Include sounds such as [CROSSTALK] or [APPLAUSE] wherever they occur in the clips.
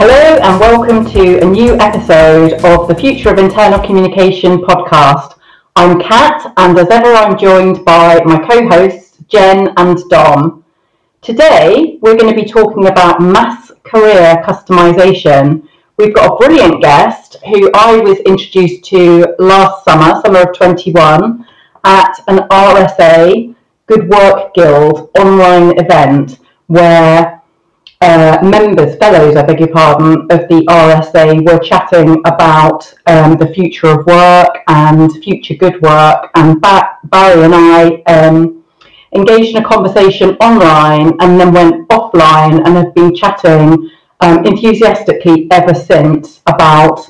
Hello and welcome to a new episode of the Future of Internal Communication podcast. I'm Cat and as ever I'm joined by my co-hosts Jen and Dom. Today we're going to be talking about mass career customization. We've got a brilliant guest who I was introduced to last summer, summer of 21, at an RSA Good Work Guild online event where uh, members, fellows, I beg your pardon, of the RSA were chatting about um, the future of work and future good work. And ba- Barry and I um, engaged in a conversation online and then went offline and have been chatting um, enthusiastically ever since about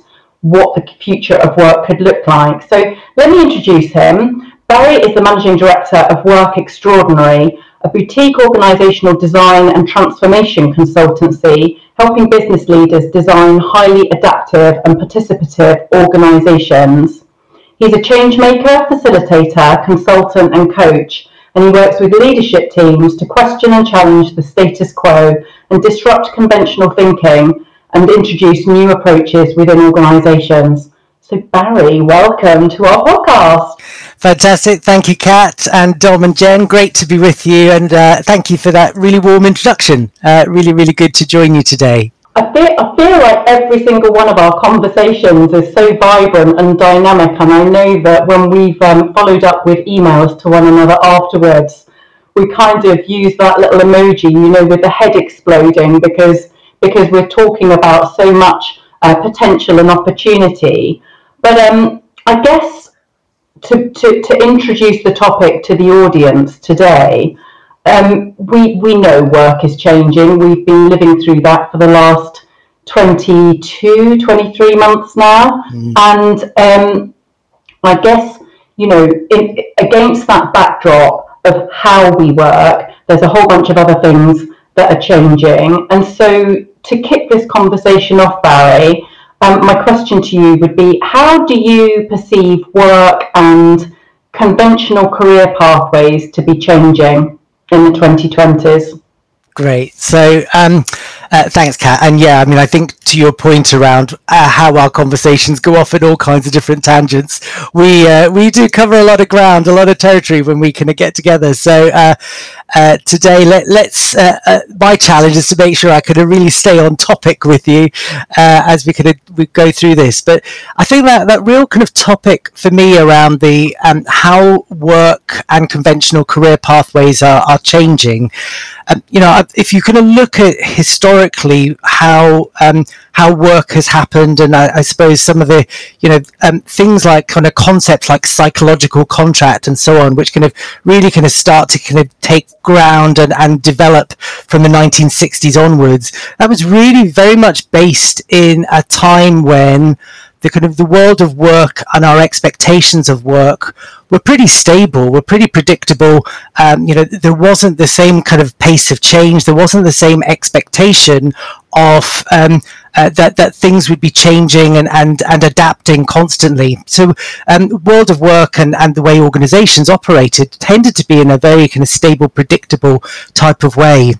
what the future of work could look like. So let me introduce him. Barry is the managing director of Work Extraordinary a boutique organisational design and transformation consultancy helping business leaders design highly adaptive and participative organisations. He's a change maker, facilitator, consultant, and coach, and he works with leadership teams to question and challenge the status quo and disrupt conventional thinking and introduce new approaches within organisations. So, Barry, welcome to our podcast. Fantastic. Thank you, Cat and Dom and Jen. Great to be with you. And uh, thank you for that really warm introduction. Uh, really, really good to join you today. I feel, I feel like every single one of our conversations is so vibrant and dynamic. And I know that when we've um, followed up with emails to one another afterwards, we kind of use that little emoji, you know, with the head exploding because because we're talking about so much uh, potential and opportunity. But um, I guess to, to, to introduce the topic to the audience today, um, we, we know work is changing. We've been living through that for the last 22, 23 months now. Mm. And um, I guess, you know, in, against that backdrop of how we work, there's a whole bunch of other things that are changing. And so to kick this conversation off, Barry, um, my question to you would be how do you perceive work and conventional career pathways to be changing in the 2020s? Great. So, um, uh, thanks, Cat. And yeah, I mean, I think to your point around uh, how our conversations go off in all kinds of different tangents, we uh, we do cover a lot of ground, a lot of territory when we of get together. So uh, uh, today, let, us uh, my challenge is to make sure I can really stay on topic with you as we of we go through this. But I think that that real kind of topic for me around the um, how work and conventional career pathways are are changing. Um, you know, if you kind of look at historically how um, how work has happened, and I, I, suppose some of the you know um, things like kind of concepts like psychological contract and so on, which kind of really kind of start to kind of take ground and, and develop from the 1960s onwards. That was really very much based in a time when the kind of the world of work and our expectations of work were pretty stable, were pretty predictable. Um, you know, there wasn't the same kind of pace of change. There wasn't the same expectation of um, uh, that that things would be changing and and, and adapting constantly. So, um, world of work and and the way organisations operated tended to be in a very kind of stable, predictable type of way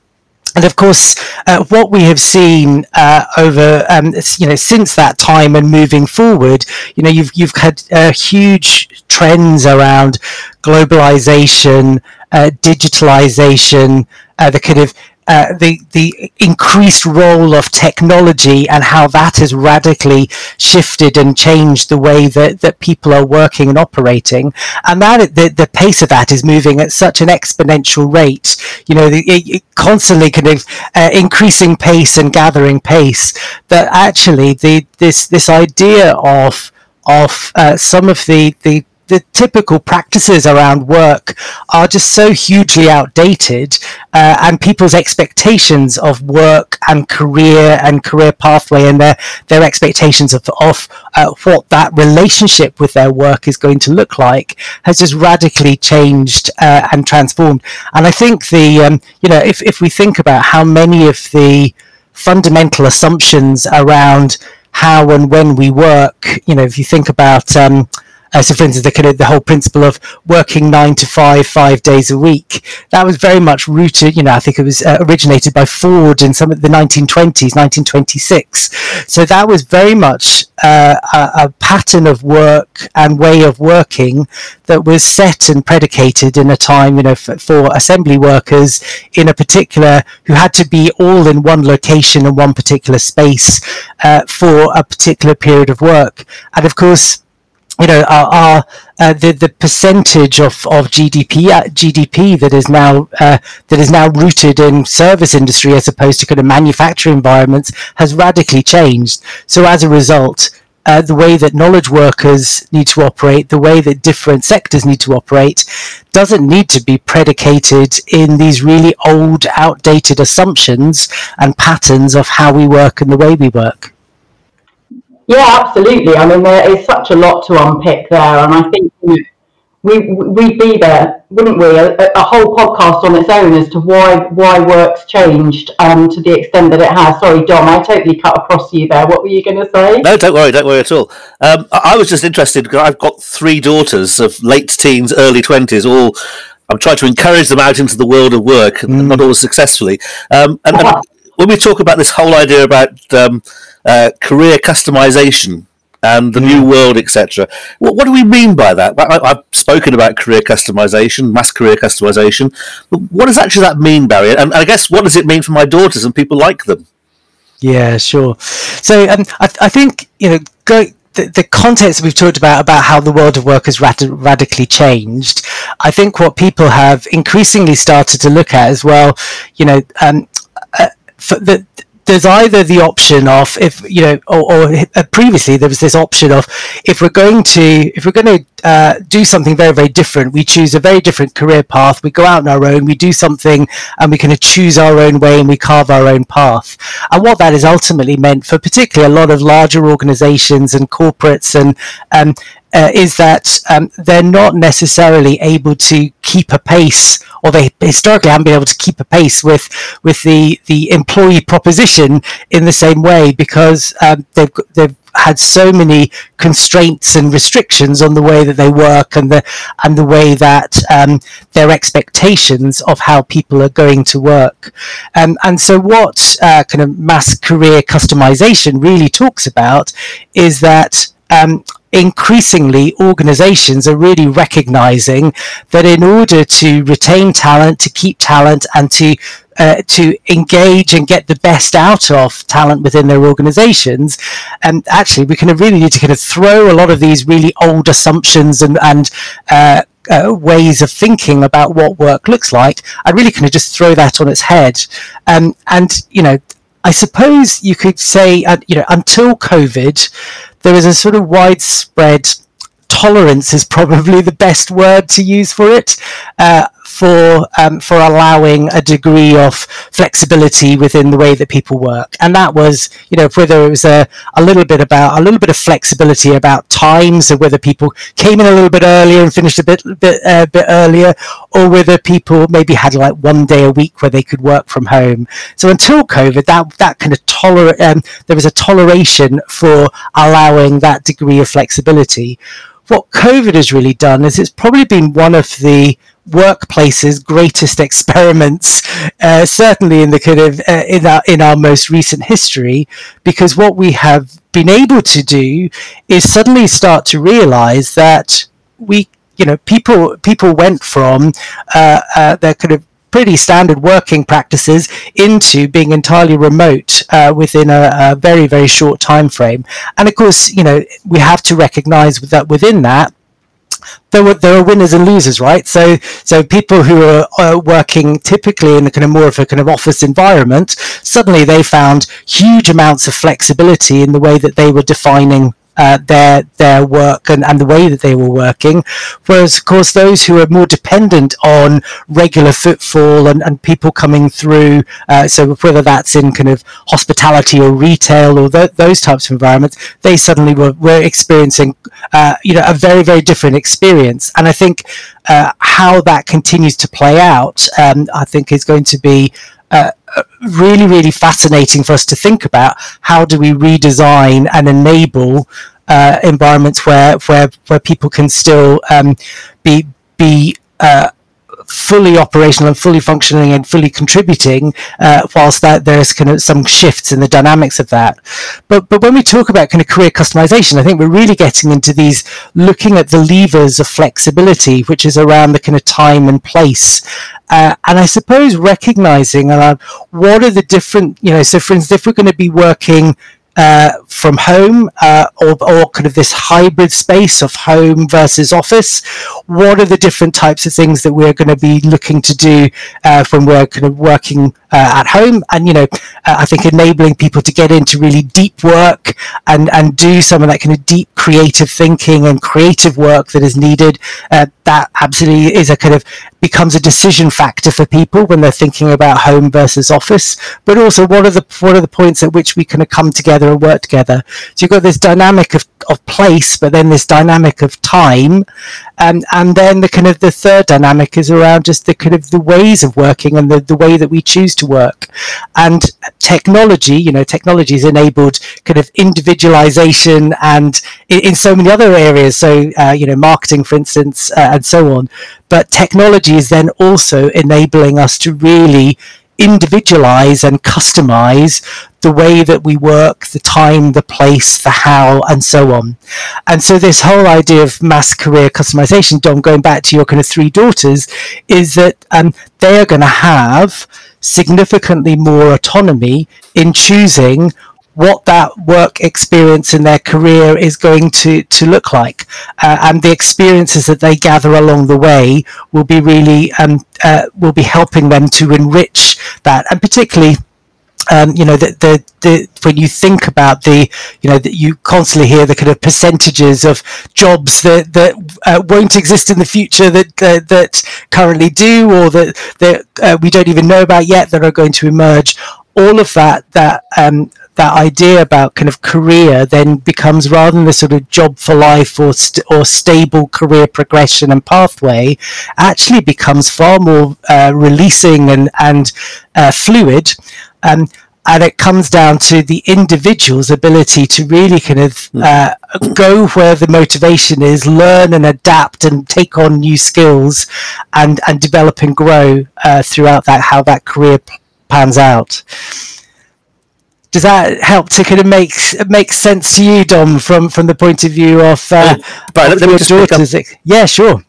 and of course, uh, what we have seen uh, over um, you know since that time and moving forward, you know you've you've had uh, huge trends around globalization, uh, digitalization, uh, the kind of uh, the the increased role of technology and how that has radically shifted and changed the way that, that people are working and operating, and that the, the pace of that is moving at such an exponential rate. You know, the, it, constantly kind of uh, increasing pace and gathering pace. That actually the this this idea of of uh, some of the the the typical practices around work are just so hugely outdated, uh, and people's expectations of work and career and career pathway and their their expectations of of uh, what that relationship with their work is going to look like has just radically changed uh, and transformed. And I think the um, you know if if we think about how many of the fundamental assumptions around how and when we work, you know, if you think about um, uh, so, for instance, the kind of the whole principle of working nine to five, five days a week, that was very much rooted. You know, I think it was uh, originated by Ford in some of the 1920s, 1926. So that was very much uh, a, a, pattern of work and way of working that was set and predicated in a time, you know, for, for assembly workers in a particular who had to be all in one location and one particular space uh, for a particular period of work. And of course, you know, our, our uh, the the percentage of, of GDP uh, GDP that is now uh, that is now rooted in service industry as opposed to kind of manufacturing environments has radically changed. So as a result, uh, the way that knowledge workers need to operate, the way that different sectors need to operate, doesn't need to be predicated in these really old, outdated assumptions and patterns of how we work and the way we work. Yeah, absolutely. I mean, there is such a lot to unpick there, and I think you know, we we'd be there, wouldn't we? A, a, whole podcast on its own as to why why work's changed um, to the extent that it has. Sorry, Dom, I totally cut across you there. What were you going to say? No, don't worry, don't worry at all. Um, I, I was just interested because I've got three daughters of late teens, early twenties, all. I'm trying to encourage them out into the world of work, mm. not always successfully. Um, and, and, [LAUGHS] when we talk about this whole idea about um, uh, career customization and the new world, etc. What, what, do we mean by that? I, have spoken about career customization, mass career customization. But what does actually that mean, Barry? And, I guess what does it mean for my daughters and people like them? Yeah, sure. So um, I, I, think you know, go, the, the context we've talked about about how the world of work has rad- radically changed. I think what people have increasingly started to look at as well, you know, um, uh, the there's either the option of if you know or, or uh, previously there was this option of if we're going to if we're going to uh, do something very very different we choose a very different career path we go out on our own we do something and we kind of choose our own way and we carve our own path. And what that has ultimately meant for particularly a lot of larger organizations and corporates and um, uh, is that um, they're not necessarily able to keep a pace, or they historically haven't been able to keep a pace with with the the employee proposition in the same way because um, they've they've had so many constraints and restrictions on the way that they work and the and the way that um, their expectations of how people are going to work. Um, and so, what uh, kind of mass career customization really talks about is that um, increasingly organizations are really recognizing that in order to retain talent, to keep talent, and to uh, to engage and get the best out of talent within their organizations, and um, actually we kind of really need to kind of throw a lot of these really old assumptions and and uh, uh, ways of thinking about what work looks like, and really kind of just throw that on its head. Um, and you know, I suppose you could say, uh, you know, until COVID, there is a sort of widespread tolerance is probably the best word to use for it. Uh, for um, for allowing a degree of flexibility within the way that people work, and that was you know whether it was a, a little bit about a little bit of flexibility about times, of whether people came in a little bit earlier and finished a bit bit uh, bit earlier, or whether people maybe had like one day a week where they could work from home. So until COVID, that that kind of tolerate um, there was a toleration for allowing that degree of flexibility what COVID has really done is it's probably been one of the workplace's greatest [LAUGHS] experiments, uh, certainly in the kind of uh, in our in our most recent history, because what we have been able to do is suddenly start to realize that we you know people people went from uh, uh, their kind of pretty standard working practices into being entirely remote uh, within a, a, very very short time frame and of course you know we have to recognize that within that there were there are winners and losers, right? So so people who are uh, working typically in a kind of more of a kind of office environment, suddenly they found huge amounts of flexibility in the way that they were defining uh, their their work and, and the way that they were working. Whereas, of course, those who are more dependent on regular footfall and, and people coming through, uh, so whether that's in kind of hospitality or retail or th- those types of environments, they suddenly were, were experiencing, uh, you know, a very very different experience. And I think uh, how that continues to play out, um, I think, is going to be uh, really, really fascinating for us to think about how do we redesign and enable uh, environments where where where people can still um, be be uh, fully operational and fully functioning and fully contributing, uh, whilst that there's kind of some shifts in the dynamics of that. But but when we talk about kind of career customization, I think we're really getting into these looking at the levers of flexibility, which is around the kind of time and place. Uh, and I suppose recognizing around what are the different, you know, so for instance, if we're going to be working uh, from home uh, or, or kind of this hybrid space of home versus office? What are the different types of things that we're going to be looking to do uh, when we're kind of working at home? And, you know, uh, I think enabling people to get into really deep work and, and do some of that kind of deep creative thinking and creative work that is needed. Uh, that absolutely is a kind of becomes a decision factor for people when they're thinking about home versus office. But also, what are the what are the points at which we kind of come together and work together? So you've got this dynamic of, of place, but then this dynamic of time, um, and then the kind of the third dynamic is around just the kind of the ways of working and the, the way that we choose to work. And technology, you know, technology has enabled kind of individualization and in, in so many other areas. So uh, you know, marketing, for instance, uh, and so on. But technology is then also enabling us to really individualize and customize the way that we work, the time, the place, the how, and so on. And so, this whole idea of mass career customization, Dom, going back to your kind of three daughters, is that um, they are going to have significantly more autonomy in choosing what that work experience in their career is going to, to look like. Uh, and the experiences that they gather along the way will be really, um, uh, will be helping them to enrich that. And particularly, um, you know, the, the, the, when you think about the, you know, that you constantly hear the kind of percentages of jobs that, that uh, won't exist in the future that, uh, that currently do, or that, that uh, we don't even know about yet that are going to emerge. All of that, that um, that idea about kind of career then becomes rather than the sort of job for life or st- or stable career progression and pathway, actually becomes far more uh, releasing and and uh, fluid. Um, and it comes down to the individual's ability to really kind of hmm. uh, go where the motivation is, learn and adapt and take on new skills, and and develop and grow uh, throughout that how that career pans out does that help to kind of make make sense to you, Dom, from from the point of view of, uh, but of your daughters? Yeah, sure.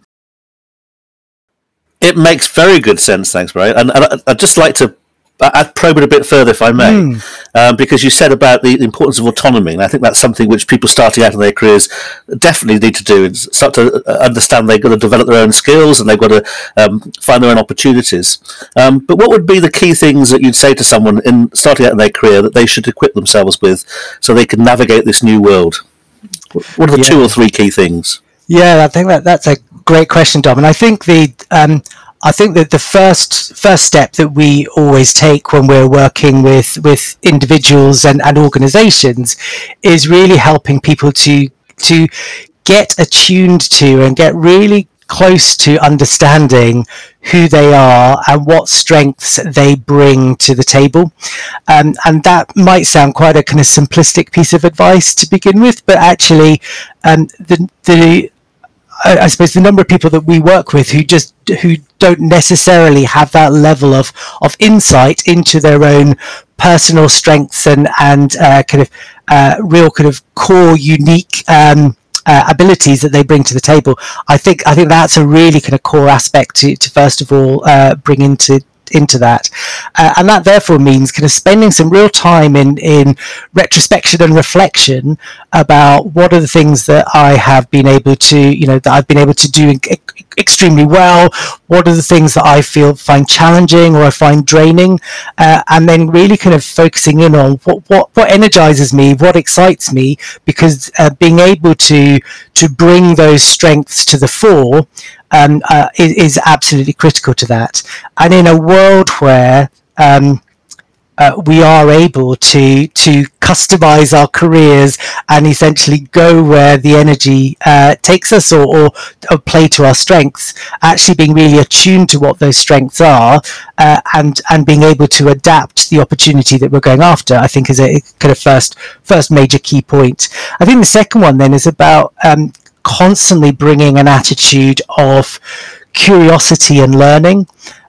It makes very good sense, thanks, Brian. And, and I'd just like to I'd probe it a bit further, if I may, mm. um, because you said about the importance of autonomy, and I think that's something which people starting out in their careers definitely need to do and start to uh, understand they've got to develop their own skills and they've got to um, find their own opportunities. Um, but what would be the key things that you'd say to someone in starting out in their career that they should equip themselves with so they can navigate this new world? What are the yeah. two or three key things? Yeah, I think that that's a great question, Dom, and I think the um, I think that the first first step that we always take when we're working with with individuals and, and organizations is really helping people to to get attuned to and get really close to understanding who they are and what strengths they bring to the table. Um, and that might sound quite a kind of simplistic piece of advice to begin with, but actually, um, the, the I, suppose the number of people that we work with who just who don't necessarily have that level of of insight into their own personal strengths and and uh, kind of uh, real kind of core unique um, uh, abilities that they bring to the table. I think I think that's a really kind of core aspect to, to first of all uh, bring into into that. Uh, and that therefore means kind of spending some real time in, in retrospection and reflection about what are the things that I have been able to, you know, that I've been able to do extremely well. What are the things that I feel find challenging or I find draining? Uh, and then really kind of focusing in on what, what, what energizes me, what excites me, because uh, being able to, to bring those strengths to the fore um, uh, is, is, absolutely critical to that. And in a world where um, uh, we are able to to customize our careers and essentially go where the energy uh, takes us or, or, or, play to our strengths actually being really attuned to what those strengths are uh, and and being able to adapt the opportunity that we're going after i think is a kind of first first major key point i think the second one then is about um, constantly bringing an attitude of curiosity and learning.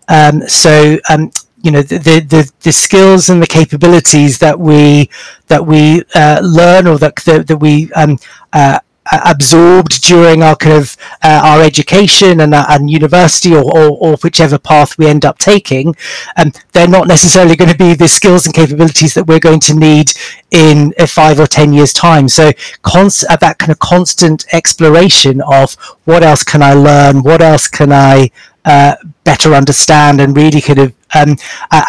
Um, so um, you know the, the the skills and the capabilities that we that we uh, learn or that that, that we um, uh, absorbed during our kind of uh, our education and, uh, and university or, or, or, whichever path we end up taking um, they're not necessarily going to be the skills and capabilities that we're going to need in uh, five or ten years time. So const- that kind of constant exploration of what else can i learn what else can i uh, better understand and really kind of um,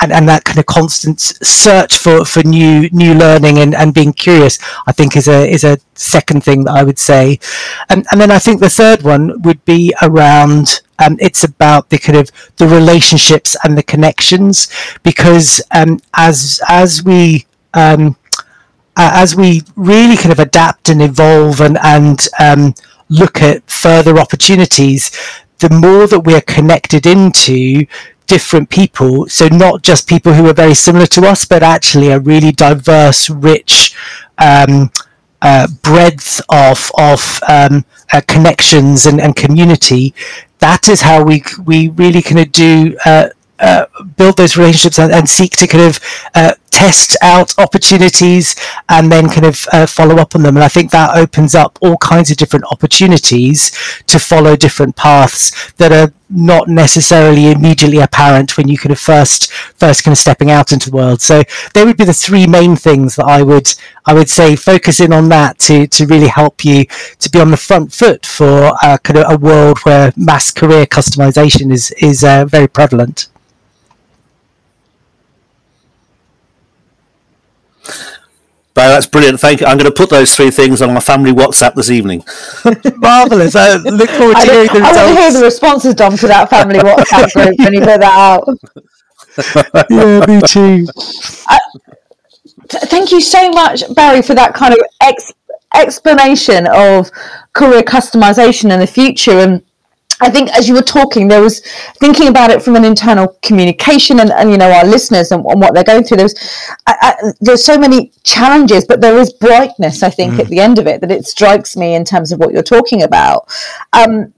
and, and that kind of constant search for, for new new learning and, and being curious I think is a is a second thing that I would say. Um, and then I think the third one would be around um, it's about the kind of the relationships and the connections because um, as as we um, as we really kind of adapt and evolve and and um, look at further opportunities the more that we're connected into different people, so not just people who are very similar to us, but actually a really diverse, rich um, uh, breadth of of um, uh, connections and, and community. That is how we we really kind of do. Uh, uh, build those relationships and, and, seek to kind of uh, test out opportunities and then kind of uh, follow up on them. And I think that opens up all kinds of different opportunities to follow different paths that are not necessarily immediately apparent when you kind of first first kind of stepping out into the world. So they would be the three main things that I would I would say focus in on that to to really help you to be on the front foot for uh, kind of a world where mass career customization is is uh, very prevalent. But that's brilliant. Thank you. I'm going to put those three things on my family WhatsApp this evening. [LAUGHS] Marvelous. I look forward to hearing the results. I want to hear the responses, Dom, to that family WhatsApp group when you put that out. [LAUGHS] yeah, me too. Uh, t- thank you so much, Barry, for that kind of ex- explanation of career customization in the future and I think as you were talking, there was thinking about it from an internal communication and, and you know our listeners and, and what they're going through. There's I, I, there's so many challenges, but there is brightness. I think mm. at the end of it that it strikes me in terms of what you're talking about. Um,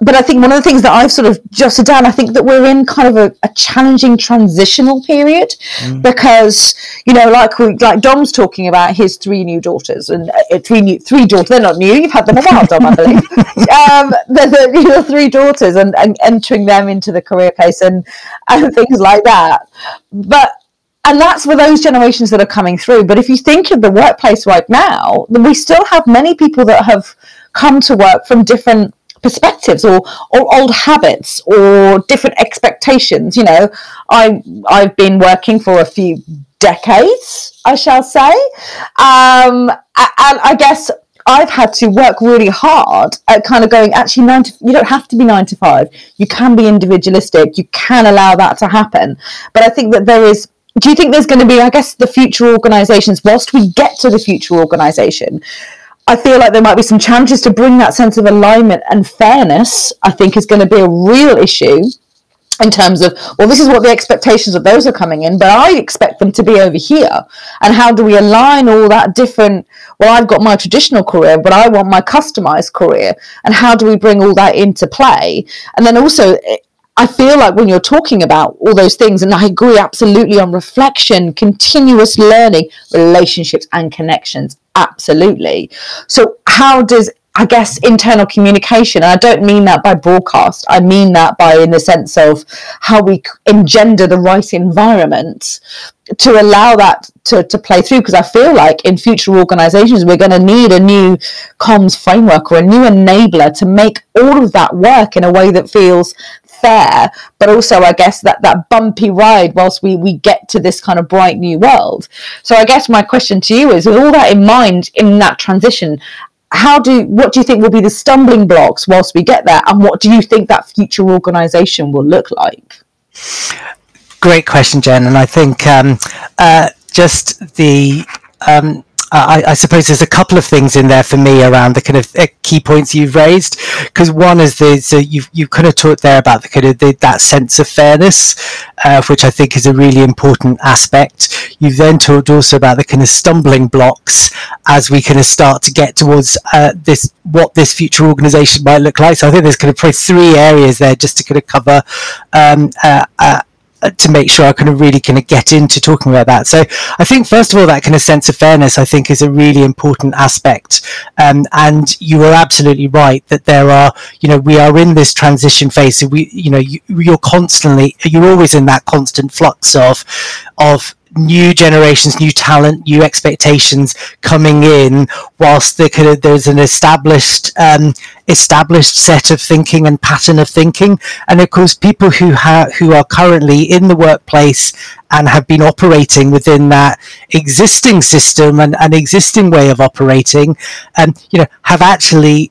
but I think one of the things that I've sort of jotted down, I think that we're in kind of a, a challenging transitional period mm. because you know, like we, like Dom's talking about his three new daughters and uh, three new three daughters. They're not new. You've had them a while, Dom, I believe. [LAUGHS] um, the, the, you know, three daughters and, and entering them into the career place and and things like that. But and that's for those generations that are coming through. But if you think of the workplace right now, we still have many people that have come to work from different perspectives or, or old habits or different expectations. You know, I I've been working for a few decades, I shall say, um, and I guess I've had to work really hard at kind of going, actually, nine to, you don't have to be nine to five. You can be individualistic. You can allow that to happen. But I think that there is, do you think there's going to be, I guess, the future organizations, whilst we get to the future organization, I feel like there might be some challenges to bring that sense of alignment and fairness. I think is going to be a real issue in terms of well this is what the expectations of those are coming in but i expect them to be over here and how do we align all that different well i've got my traditional career but i want my customized career and how do we bring all that into play and then also I feel like when you're talking about all those things, and I agree absolutely on reflection, continuous learning, relationships, and connections, absolutely. So, how does I guess internal communication, I don't mean that by broadcast, I mean that by in the sense of how we engender the right environment to allow that to, to play through. Because I feel like in future organizations, we're going to need a new comms framework or a new enabler to make all of that work in a way that feels fair, but also I guess that that bumpy ride whilst we we get to this kind of bright new world. So I guess my question to you is, with all that in mind, in that transition, how do what do you think will be the stumbling blocks whilst we get there, and what do you think that future organisation will look like? great question, Jen. And I think um, uh, just the um, I, I, suppose there's a couple of things in there for me around the kind of uh, key points you've raised. Because one is the so you've you kind of talked there about the kind of the, that sense of fairness, uh, which I think is a really important aspect. You've then talked also about the kind of stumbling blocks as we kind of start to get towards uh, this what this future organisation might look like. So I think there's kind of probably three areas there just to kind of cover. Um, uh uh, to make sure I kind of really kind of get into talking about that. So I think first of all that kind of sense of fairness I think is a really important aspect. Um, and you are absolutely right that there are you know we are in this transition phase. So we you know you, you're constantly you're always in that constant flux of of new generations, new talent, new expectations coming in, whilst the kind of, there's an established um, established set of thinking and pattern of thinking, and of course, people who have who are currently in the workplace and have been operating within that existing system and an existing way of operating, and um, you know, have actually.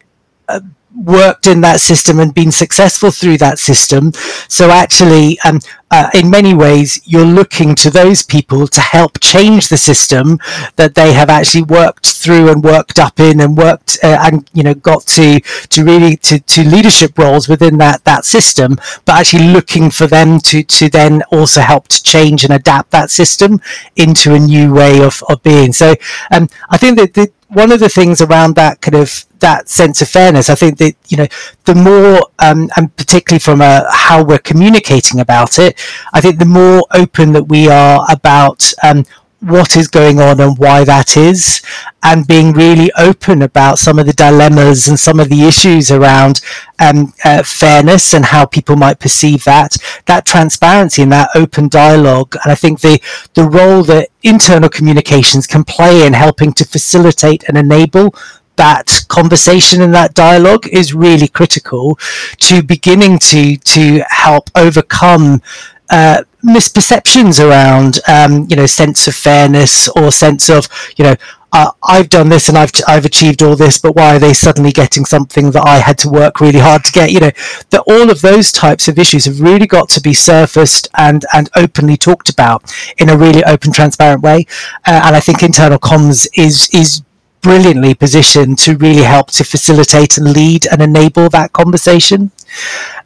Uh, worked in that system and been successful through that system. So actually, um, uh, in many ways, you're looking to those people to help change the system that they have actually worked through and worked up in and worked uh, and you know got to to really to, to leadership roles within that that system. But actually looking for them to to then also help to change and adapt that system into a new way of, of being. So um, I think that the, one of the things around that kind of that sense of fairness, I think that you know the more, um, and particularly from a, how we're communicating about it, I think the more open that we are about um, what is going on and why that is, and being really open about some of the dilemmas and some of the issues around um, uh, fairness and how people might perceive that, that transparency and that open dialogue. And I think the, the role that internal communications can play in helping to facilitate and enable that conversation and that dialogue is really critical to beginning to to help overcome uh, misperceptions around um, you know sense of fairness or sense of you know uh, I've done this and I've I've achieved all this, but why are they suddenly getting something that I had to work really hard to get? You know, that all of those types of issues have really got to be surfaced and and openly talked about in a really open, transparent way. Uh, and I think internal comms is is brilliantly positioned to really help to facilitate and lead and enable that conversation.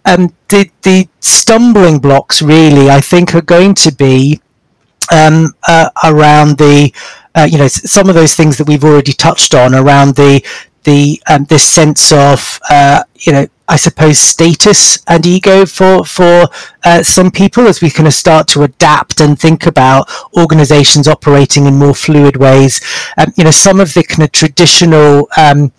Um, the the stumbling blocks really, I think, are going to be um, uh, around the uh, you know some of those things that we've already touched on around the the um, this sense of uh, you know I suppose status and ego for for uh, some people as we kind of start to adapt and think about organizations operating in more fluid ways. Um, you know, some of the kind of traditional um,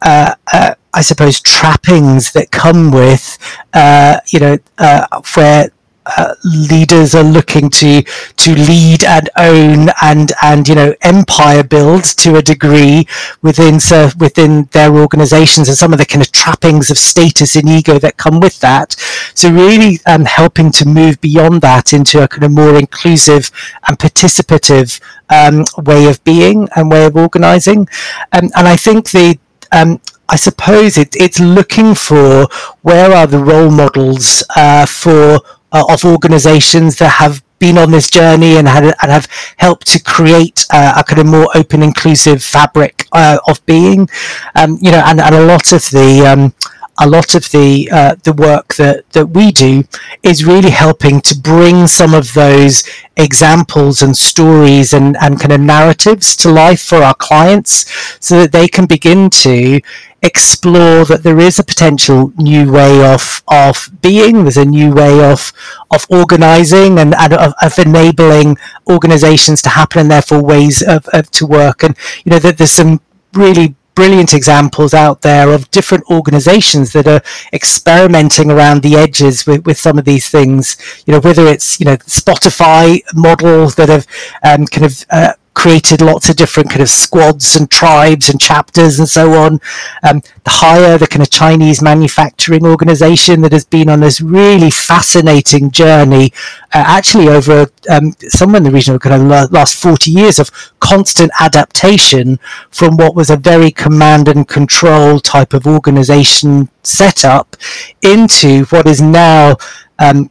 uh, uh, I suppose trappings that come with uh, you know uh, where uh, leaders are looking to to lead and own and and you know empire build to a degree within so within their organizations and some of the kind of trappings of status and ego that come with that. So really um, helping to move beyond that into a kind of more inclusive and participative um, way of being and way of organizing. Um, and I think the um, I suppose it, it's looking for where are the role models uh, for uh, of organizations that have been on this journey and, had, and have helped to create uh, a kind of more open, inclusive fabric uh, of being. Um, you know, and, and a lot of the um, a lot of the uh, the work that that we do is really helping to bring some of those examples and stories and and kind of narratives to life for our clients, so that they can begin to explore that there is a potential new way of of being. There's a new way of of organizing and, and of, of enabling organizations to happen and therefore ways of, of to work. And you know that there's some really brilliant examples out there of different organizations that are experimenting around the edges with, with some of these things. You know whether it's you know spotify models that have um, kind of uh, created lots of different kind of squads and tribes and chapters and so on. Um, the Haier, the kind of Chinese manufacturing organization that has been on this really fascinating journey, uh, actually over um, somewhere in the region of kind of last 40 years of constant adaptation from what was a very command and control type of organization setup into what is now um,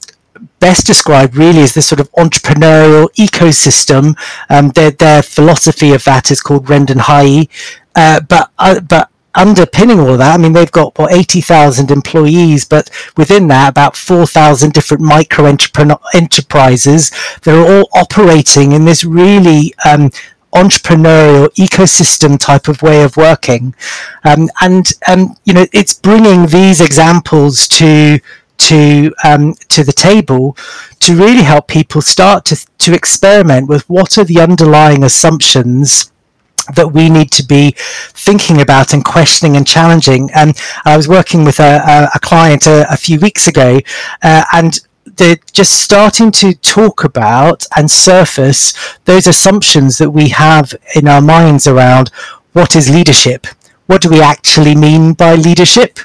best described really as this sort of entrepreneurial ecosystem. Um, their, their philosophy of that is called Renden uh, but uh, but underpinning all of that, I mean, they've got what eighty thousand employees, but within that, about four thousand different micro enterprises. They're all operating in this really um, entrepreneurial ecosystem type of way of working, um, and um, you know, it's bringing these examples to to um, to the table to really help people start to to experiment with what are the underlying assumptions that we need to be thinking about and questioning and challenging. And I was working with a, a, client a, a, few weeks ago, uh, and they're just starting to talk about and surface those assumptions that we have in our minds around what is leadership. What do we actually mean by leadership?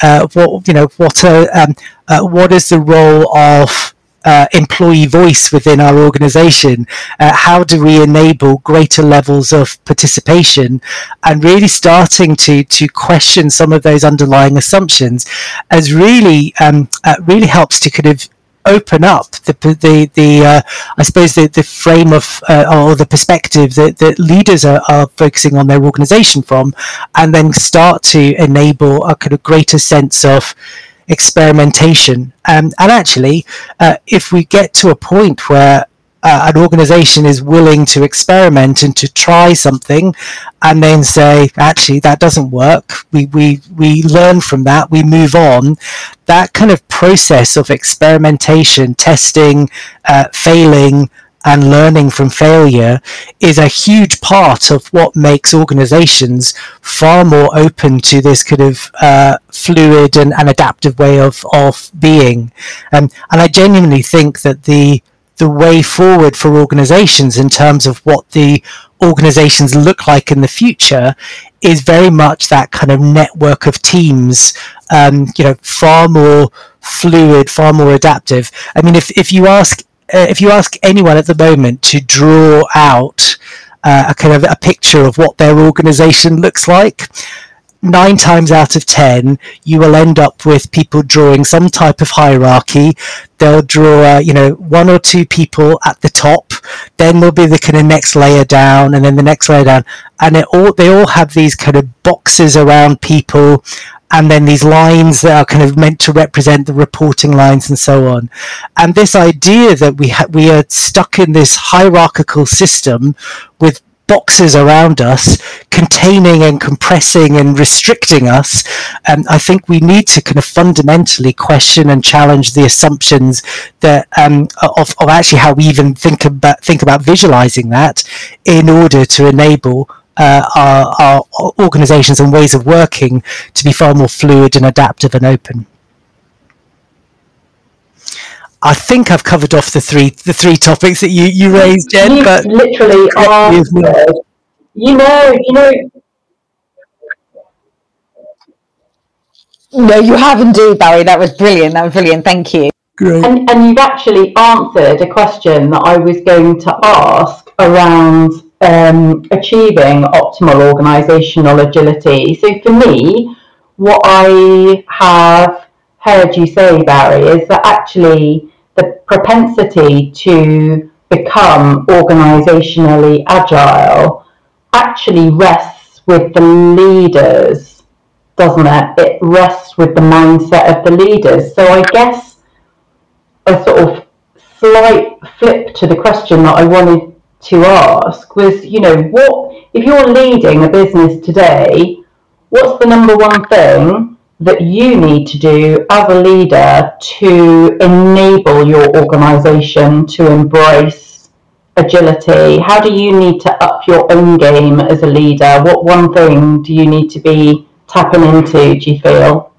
Uh, what you know? What are, um, uh, what is the role of uh, employee voice within our organization? Uh, how do we enable greater levels of participation and really starting to to question some of those underlying assumptions as really um, uh, really helps to kind of open up the the the uh, I suppose the, the frame of uh, or the perspective that, that leaders are, are focusing on their organization from and then start to enable a kind of greater sense of experimentation. Um, and actually, uh, if we get to a point where uh, an organization is willing to experiment and to try something and then say actually that doesn't work. We we we learn from that. We move on. That kind of process of experimentation testing uh, failing and learning from failure is a huge part of what makes organizations far more open to this kind of uh, fluid and, and, adaptive way of, of being. Um, and I genuinely think that the the way forward for organizations in terms of what the organizations look like in the future is very much that kind of network of teams um, you know far more fluid far more adaptive. I mean if, if you ask uh, if you ask anyone at the moment to draw out uh, a kind of a picture of what their organization looks like, nine times out of ten, you will end up with people drawing some type of hierarchy. They'll draw, uh, you know, one or two people at the top. Then there'll be the kind of next layer down, and then the next layer down, and it all they all have these kind of boxes around people and then these lines that are kind of meant to represent the reporting lines and so on. And this idea that we ha- we are stuck in this hierarchical system with boxes around us containing and compressing and restricting us and i think we need to kind of fundamentally question and challenge the assumptions that um, of, of actually how we even think about think about visualizing that in order to enable uh, our, our organizations and ways of working to be far more fluid and adaptive and open. I think I've covered off the three the three topics that you, you raised, Jen. You but literally answered. You know, you know. No, you have indeed, Barry. That was brilliant. That was brilliant. Thank you. Great. And, and you've actually answered a question that I was going to ask around um, achieving optimal organisational agility. So for me, what I have heard you say, Barry, is that actually the propensity to become organisationally agile actually rests with the leaders, doesn't it? It rests with the mindset of the leaders. So I guess a sort of slight flip to the question that I wanted to ask was, you know, what if you're leading a business today, what's the number one thing that you need to do as a leader to enable your organization to embrace agility? How do you need to up your own game as a leader? What one thing do you need to be tapping into, do you feel?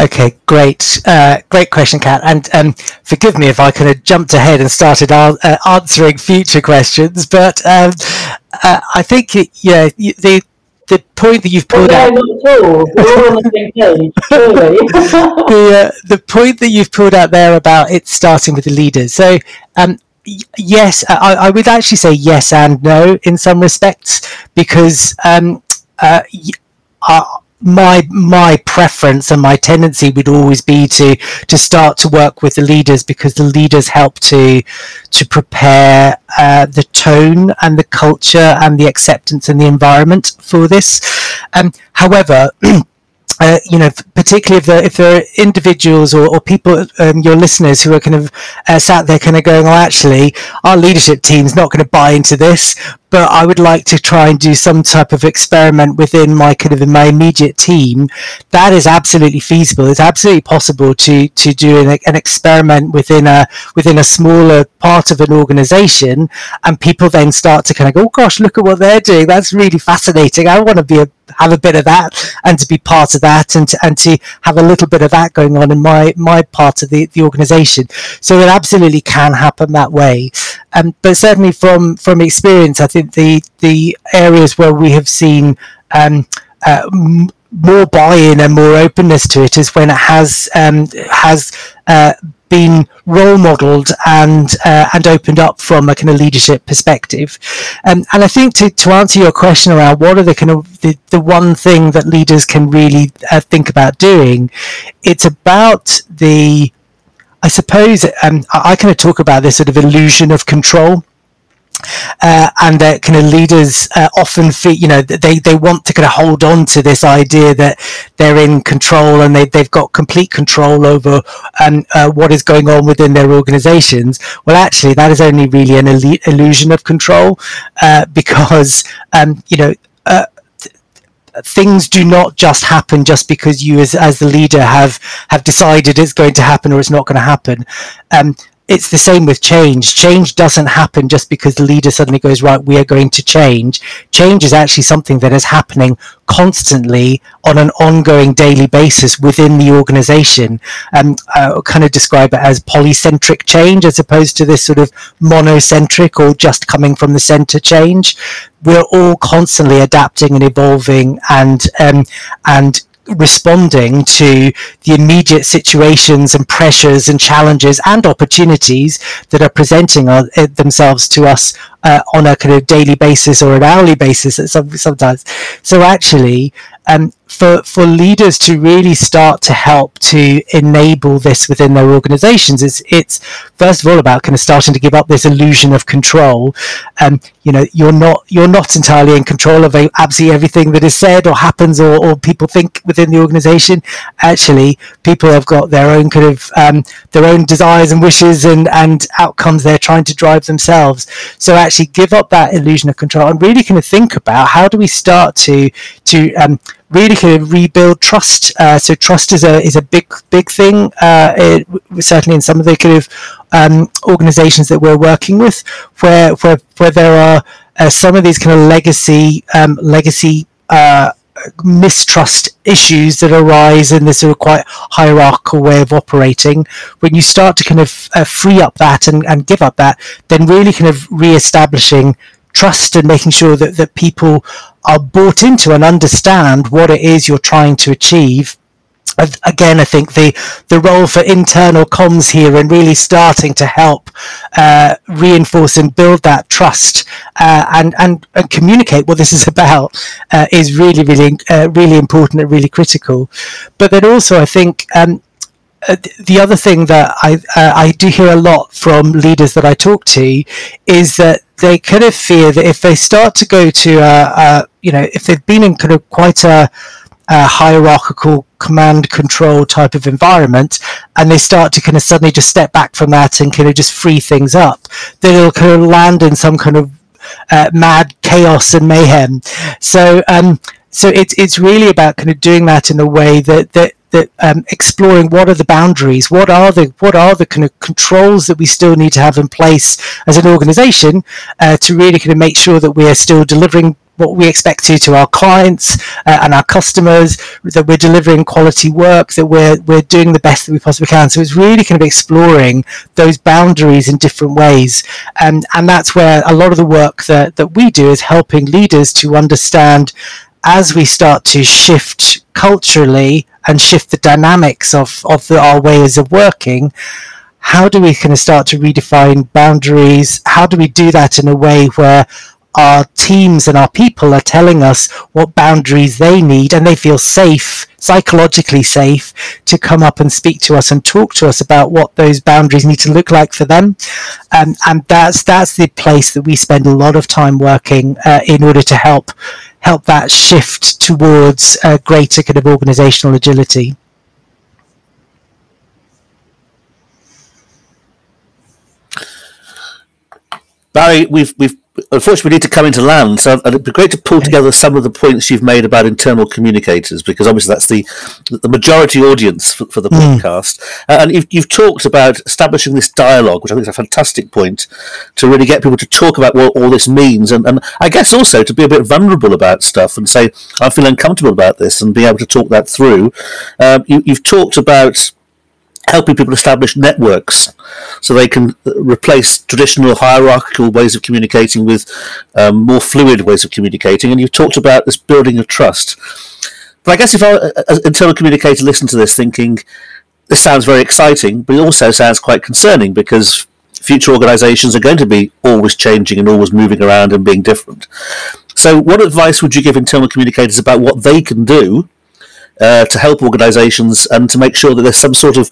Okay, great, uh, great question, Cat. And um, forgive me if I kind of jumped ahead and started uh, answering future questions, but um, uh, I think yeah, the the point that you've put out. [LAUGHS] the, uh, the point that you've pulled out there about it starting with the leaders. So. Um, yes, I, I, would actually say yes and no in some respects because um, uh, uh my my preference and my tendency would always be to to start to work with the leaders because the leaders help to to prepare uh, the tone and the culture and the acceptance and the environment for this. Um, however. [CLEARS THROAT] Uh, you know, particularly if there, if there are individuals or, or people, um, your listeners who are kind of uh, sat there kind of going, oh, actually, our leadership team's not going to buy into this, but I would like to try and do some type of experiment within my kind of my immediate team. That is absolutely feasible. It's absolutely possible to to do an, an experiment within a within a smaller part of an organization, and people then start to kind of go, oh gosh, look at what they're doing. That's really fascinating. I want to be a have a bit of that and to be part of that and to, and to have a little bit of that going on in my my part of the, the organization. So it absolutely can happen that way. Um, but certainly from from experience i think the the areas where we have seen um, uh, m- more buy-in and more openness to it is when it has um, has uh, been role modelled and uh, and opened up from a kind of leadership perspective. Um, and I think to, to answer your question around what are the kind of the, the one thing that leaders can really uh, think about doing, it's about the I suppose um, I, I kind of talk about this sort of illusion of control uh, and that kind of leaders uh, often feel, you know, they, they want to kind of hold on to this idea that they're in control and they, they've got complete control over um, uh, what is going on within their organizations. Well, actually, that is only really an illusion of control uh, because, um, you know, uh, things do not just happen just because you as, as the leader have have decided it's going to happen or it's not going to happen um, it's the same with change. Change doesn't happen just because the leader suddenly goes, right, we are going to change. Change is actually something that is happening constantly on an ongoing daily basis within the organization. Um, I kind of describe it as polycentric change as opposed to this sort of monocentric or just coming from the center change. We're all constantly adapting and evolving and, um, and responding to the immediate situations and pressures and challenges and opportunities that are presenting uh, themselves to us uh, on a kind of daily basis or an hourly basis sometimes. So actually, um, for for leaders to really start to help to enable this within their organizations it's it's first of all about kind of starting to give up this illusion of control. Um you know you're not you're not entirely in control of absolutely everything that is said or happens or, or people think within the organization. Actually people have got their own kind of um, their own desires and wishes and and outcomes they're trying to drive themselves. So actually give up that illusion of control and really kind of think about how do we start to to um, really kind of rebuild trust. Uh, so trust is a is a big big thing. Uh, it, certainly in some of the kind of um, organisations that we're working with, where where where there are uh, some of these kind of legacy um, legacy. Mistrust issues that arise in this sort of quite hierarchical way of operating. When you start to kind of uh, free up that and, and give up that then really kind of re-establishing trust and making sure that, that people are bought into and understand what it is you're trying to achieve again, I think the the role for internal comms here and really starting to help uh, reinforce and build that trust uh, and, and and communicate what this is about uh, is really really uh, really important and really critical. But then also, I think. Um, uh, the other thing that I uh, I do hear a lot from leaders that I talk to is that they kind of fear that if they start to go to a, a you know if they've been in kind of quite a, a hierarchical command control type of environment and they start to kind of suddenly just step back from that and kind of just free things up then it'll kind of land in some kind of uh, mad chaos and mayhem. So um so it's it's really about kind of doing that in a way that that that um, exploring what are the boundaries, what are the what are the kind of controls that we still need to have in place as an organisation uh, to really kind of make sure that we are still delivering what we expect to to our clients uh, and our customers, that we're delivering quality work, that we're we're doing the best that we possibly can. So it's really kind of exploring those boundaries in different ways, um, and that's where a lot of the work that that we do is helping leaders to understand as we start to shift culturally and shift the dynamics of, of the, our ways of working, how do we kind of start to redefine boundaries? How do we do that in a way where our teams and our people are telling us what boundaries they need and they feel safe psychologically safe to come up and speak to us and talk to us about what those boundaries need to look like for them. Um, and that's that's the place that we spend a lot of time working uh, in order to help help that shift towards uh, greater kind of organizational agility. Barry, we've we've unfortunately we need to come into land, so it'd be great to pull together some of the points you've made about internal communicators, because obviously that's the the majority audience for, for the mm. podcast, uh, and you've you've talked about establishing this dialogue, which I think is a fantastic point to really get people to talk about what all this means, and and I guess also to be a bit vulnerable about stuff and say I feel uncomfortable about this, and be able to talk that through. Um, you, you've talked about helping people establish networks so they can replace traditional hierarchical ways of communicating with um, more fluid ways of communicating. And you've talked about this building of trust. But I guess if I, as an internal communicator, listen to this thinking, this sounds very exciting, but it also sounds quite concerning because future organizations are going to be always changing and always moving around and being different. So, what advice would you give internal communicators about what they can do uh, to help organisations and to make sure that there's some sort of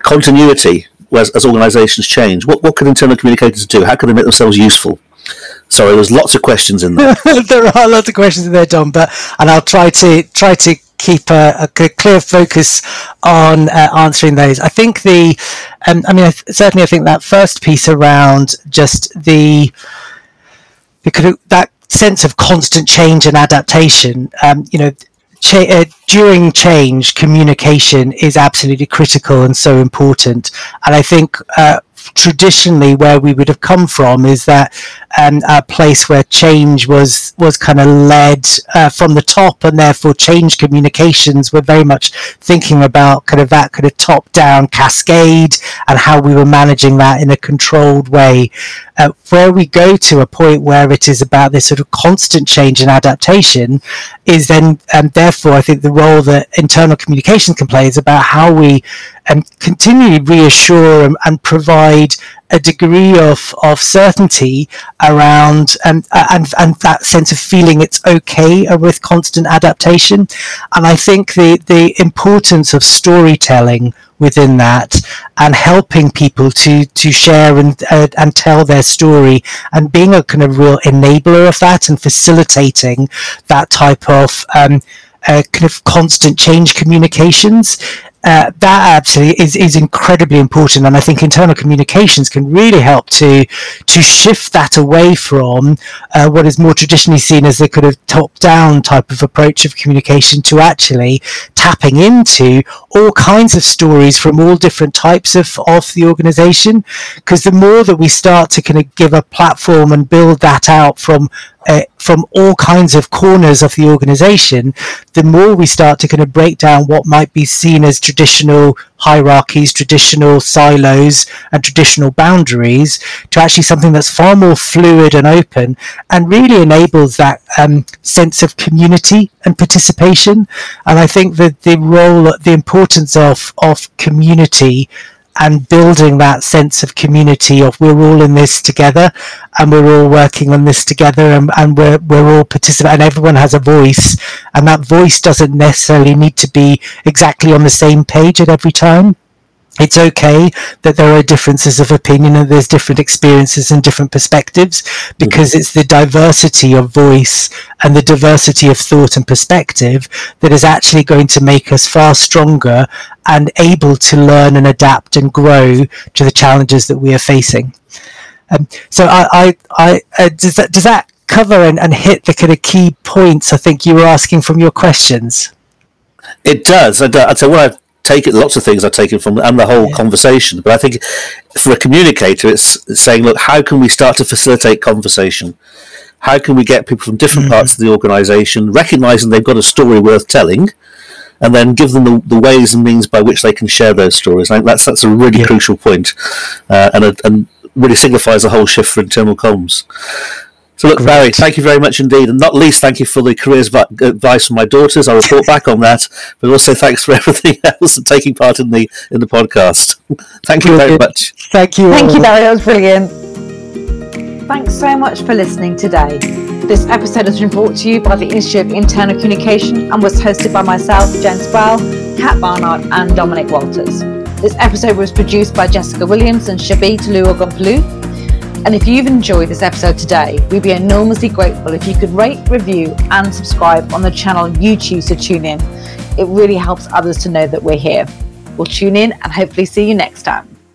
continuity as, as organisations change. What what can internal communicators do? How can they make themselves useful? Sorry, there's lots of questions in there. [LAUGHS] there are lots of questions in there, Dom. But and I'll try to try to keep a, a clear focus on uh, answering those. I think the, um, I mean, I th- certainly I think that first piece around just the, the that sense of constant change and adaptation. Um, you know, cha- uh, during change, communication is absolutely critical and so important. And I think uh, traditionally where we would have come from is that um, a place where change was was kind of led uh, from the top, and therefore change communications were very much thinking about kind of that kind of top down cascade and how we were managing that in a controlled way. Uh, where we go to a point where it is about this sort of constant change and adaptation is then, and therefore, I think the role that internal communication can play is about how we um, continually reassure and, and provide a degree of, of certainty around and, and and that sense of feeling it's okay with constant adaptation. And I think the, the importance of storytelling within that and helping people to to share and uh, and tell their story and being a kind of real enabler of that and facilitating that type of um, uh, kind of constant change communications uh, that absolutely is, is incredibly important and I think internal communications can really help to to shift that away from uh, what is more traditionally seen as the kind of top down type of approach of communication to actually tapping into all kinds of stories from all different types of, of the organization. Because the more that we start to kind of give a platform and build that out from uh, from all kinds of corners of the organization, the more we start to kind of break down what might be seen as traditional hierarchies, traditional silos, and traditional boundaries to actually something that's far more fluid and open and really enables that um, sense of community and participation. And I think that the role, the importance of, of community and building that sense of community of we're all in this together and we're all working on this together and, and we're, we're all participating and everyone has a voice and that voice doesn't necessarily need to be exactly on the same page at every time it's okay that there are differences of opinion and there's different experiences and different perspectives because mm-hmm. it's the diversity of voice and the diversity of thought and perspective that is actually going to make us far stronger and able to learn and adapt and grow to the challenges that we are facing. Um, so I, I, I uh, does that does that cover and, and hit the kind of key points I think you were asking from your questions? It does. And uh, so what I've taken lots of things I've taken from and the whole yeah. conversation. But I think for a communicator, it's, saying, look, how can we start to facilitate conversation? How can we get people from different mm-hmm. parts of the organisation recognizing they've got a story worth telling? And then give them the, the, ways and means by which they can share those stories. I think that's that's a really yeah. crucial point, uh, and a, and really signifies a whole shift for internal comms. So look, Great. Barry, thank you very much indeed, and not least, thank you for the careers advice from my daughters. I'll report back on that, but also thanks for [LAUGHS] everything else and taking part in the in the podcast. [LAUGHS] thank you very much. Thank you. Thank you, Barry. That was brilliant. Thanks so much for listening today. This episode has been brought to you by the Institute of Internal Communication and was hosted by myself, Jen Sproul, Cat Barnard, and Dominic Walters. This episode was produced by Jessica Williams and Shabi Tolu-Ogunpolu. And if you've enjoyed this episode today, we'd be enormously grateful if you could rate, review, and subscribe on the channel you choose to tune in. It really helps others to know that we're here. We'll tune in and hopefully see you next time.